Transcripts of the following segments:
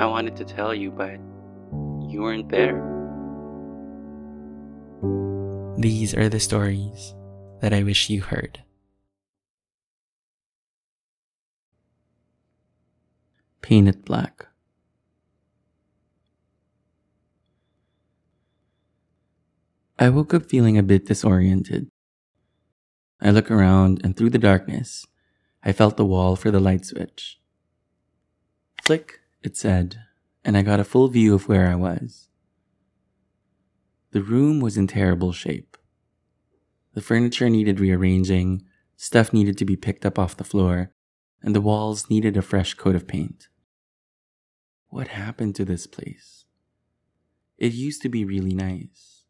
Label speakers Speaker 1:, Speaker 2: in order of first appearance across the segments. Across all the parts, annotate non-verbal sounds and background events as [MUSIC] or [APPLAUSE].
Speaker 1: I wanted to tell you, but you weren't there.
Speaker 2: These are the stories that I wish you heard. Paint it black. I woke up feeling a bit disoriented. I look around and through the darkness, I felt the wall for the light switch. Flick, it said, and I got a full view of where I was. The room was in terrible shape. The furniture needed rearranging, stuff needed to be picked up off the floor, and the walls needed a fresh coat of paint. What happened to this place? It used to be really nice.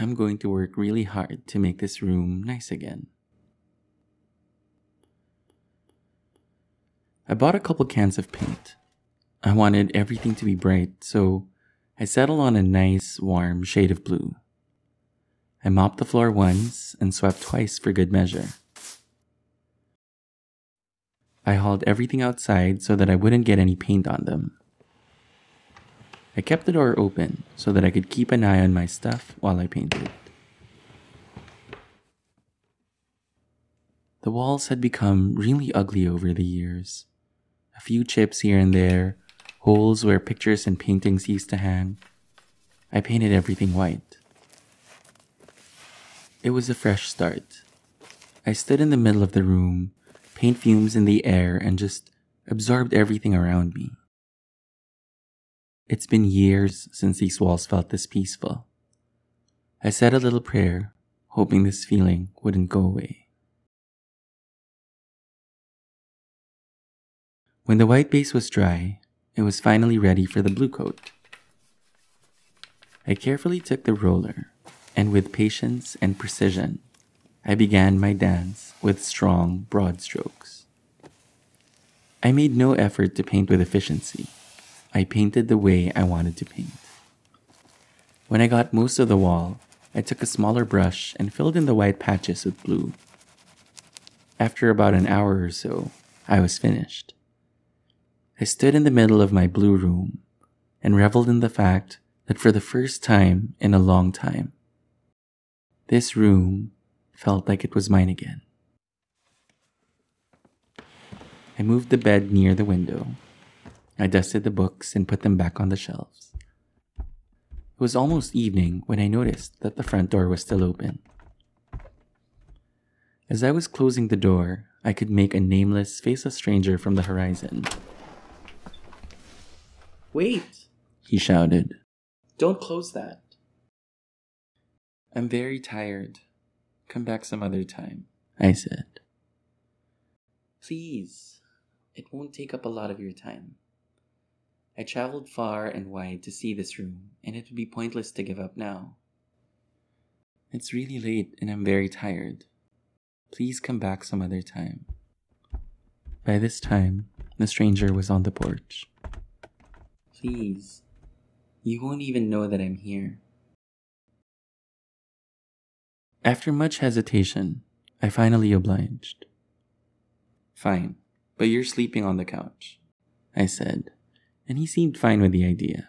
Speaker 2: I'm going to work really hard to make this room nice again. I bought a couple cans of paint. I wanted everything to be bright, so I settled on a nice, warm shade of blue. I mopped the floor once and swept twice for good measure. I hauled everything outside so that I wouldn't get any paint on them. I kept the door open so that I could keep an eye on my stuff while I painted. The walls had become really ugly over the years. A few chips here and there, holes where pictures and paintings used to hang. I painted everything white. It was a fresh start. I stood in the middle of the room, paint fumes in the air, and just absorbed everything around me. It's been years since these walls felt this peaceful. I said a little prayer, hoping this feeling wouldn't go away. When the white base was dry, it was finally ready for the blue coat. I carefully took the roller and with patience and precision, I began my dance with strong, broad strokes. I made no effort to paint with efficiency. I painted the way I wanted to paint. When I got most of the wall, I took a smaller brush and filled in the white patches with blue. After about an hour or so, I was finished. I stood in the middle of my blue room and reveled in the fact that for the first time in a long time, this room felt like it was mine again. I moved the bed near the window. I dusted the books and put them back on the shelves. It was almost evening when I noticed that the front door was still open. As I was closing the door, I could make a nameless, faceless stranger from the horizon.
Speaker 1: Wait!
Speaker 2: He shouted.
Speaker 1: Don't close that.
Speaker 2: I'm very tired. Come back some other time, I said.
Speaker 1: Please, it won't take up a lot of your time. I traveled far and wide to see this room, and it would be pointless to give up now.
Speaker 2: It's really late and I'm very tired. Please come back some other time. By this time, the stranger was on the porch.
Speaker 1: Please, you won't even know that I'm here.
Speaker 2: After much hesitation, I finally obliged. Fine, but you're sleeping on the couch, I said, and he seemed fine with the idea.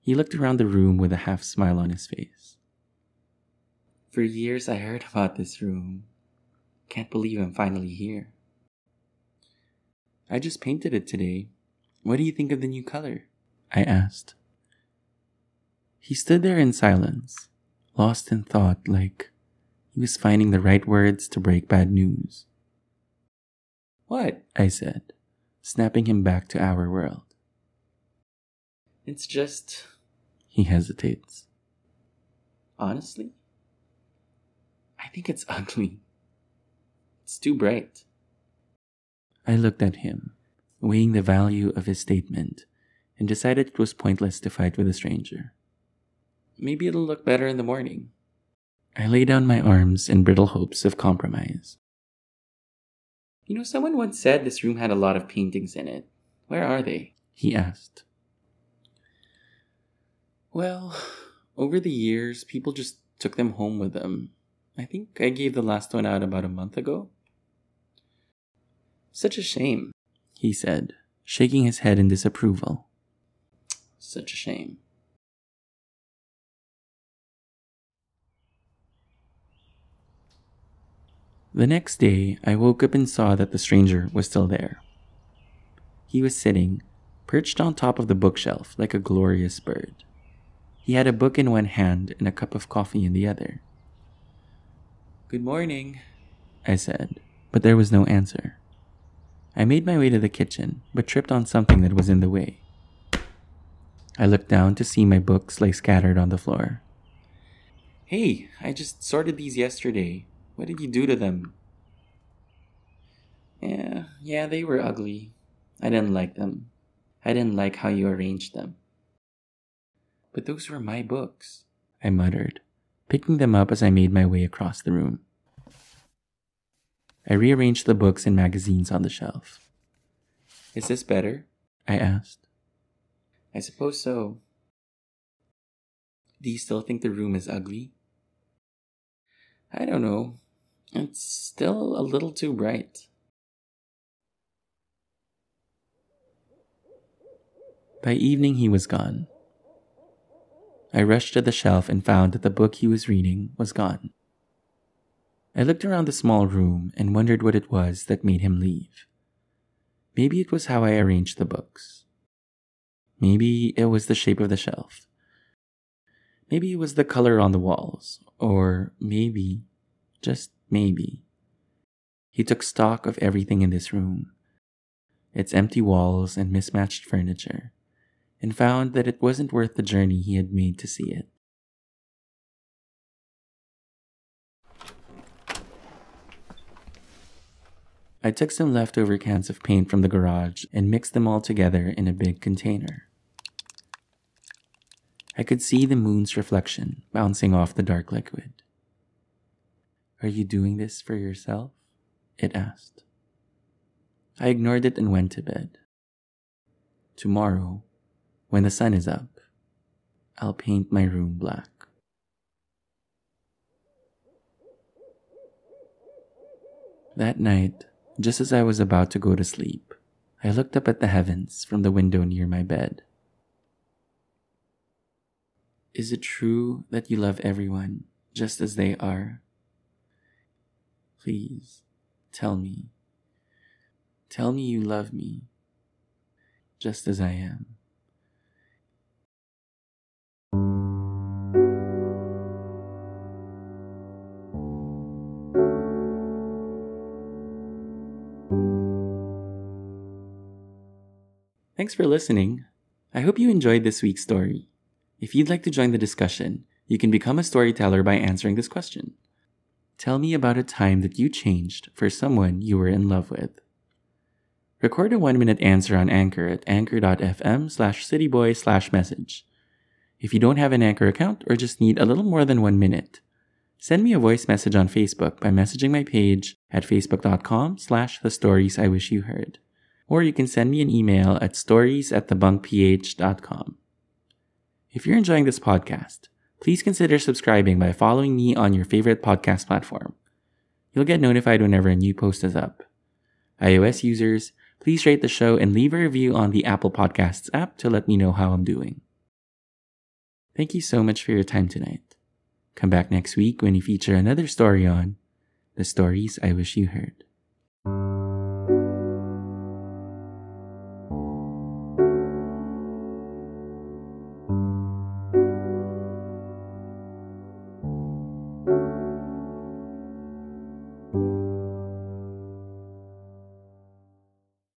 Speaker 2: He looked around the room with a half smile on his face.
Speaker 1: For years I heard about this room. Can't believe I'm finally here.
Speaker 2: I just painted it today. What do you think of the new color? I asked. He stood there in silence, lost in thought, like he was finding the right words to break bad news. What? I said, snapping him back to our world.
Speaker 1: It's just.
Speaker 2: He hesitates.
Speaker 1: Honestly? I think it's [LAUGHS] ugly. It's too bright.
Speaker 2: I looked at him, weighing the value of his statement, and decided it was pointless to fight with a stranger.
Speaker 1: Maybe it'll look better in the morning.
Speaker 2: I lay down my arms in brittle hopes of compromise.
Speaker 1: You know, someone once said this room had a lot of paintings in it. Where are they?
Speaker 2: He asked.
Speaker 1: Well, over the years, people just took them home with them. I think I gave the last one out about a month ago. Such a shame,
Speaker 2: he said, shaking his head in disapproval.
Speaker 1: Such a shame.
Speaker 2: The next day, I woke up and saw that the stranger was still there. He was sitting, perched on top of the bookshelf like a glorious bird. He had a book in one hand and a cup of coffee in the other.
Speaker 1: Good morning,
Speaker 2: I said, but there was no answer. I made my way to the kitchen, but tripped on something that was in the way. I looked down to see my books lay scattered on the floor.
Speaker 1: Hey, I just sorted these yesterday. What did you do to them? Yeah, yeah, they were ugly. I didn't like them. I didn't like how you arranged them. But those were my books,
Speaker 2: I muttered, picking them up as I made my way across the room. I rearranged the books and magazines on the shelf.
Speaker 1: Is this better?
Speaker 2: I asked.
Speaker 1: I suppose so. Do you still think the room is ugly? I don't know. It's still a little too bright.
Speaker 2: By evening, he was gone. I rushed to the shelf and found that the book he was reading was gone. I looked around the small room and wondered what it was that made him leave. Maybe it was how I arranged the books. Maybe it was the shape of the shelf. Maybe it was the color on the walls. Or maybe, just maybe, he took stock of everything in this room its empty walls and mismatched furniture and found that it wasn't worth the journey he had made to see it. I took some leftover cans of paint from the garage and mixed them all together in a big container. I could see the moon's reflection bouncing off the dark liquid. Are you doing this for yourself? It asked. I ignored it and went to bed. Tomorrow, when the sun is up, I'll paint my room black. That night, just as I was about to go to sleep, I looked up at the heavens from the window near my bed. Is it true that you love everyone just as they are? Please, tell me. Tell me you love me just as I am. Thanks for listening. I hope you enjoyed this week's story. If you'd like to join the discussion, you can become a storyteller by answering this question. Tell me about a time that you changed for someone you were in love with. Record a one minute answer on Anchor at anchor.fm slash citybuoy slash message. If you don't have an Anchor account or just need a little more than one minute, send me a voice message on Facebook by messaging my page at facebook.com slash the stories I wish you heard or you can send me an email at stories at thebunkph.com. If you're enjoying this podcast, please consider subscribing by following me on your favorite podcast platform. You'll get notified whenever a new post is up. iOS users, please rate the show and leave a review on the Apple Podcasts app to let me know how I'm doing. Thank you so much for your time tonight. Come back next week when we feature another story on The Stories I Wish You Heard.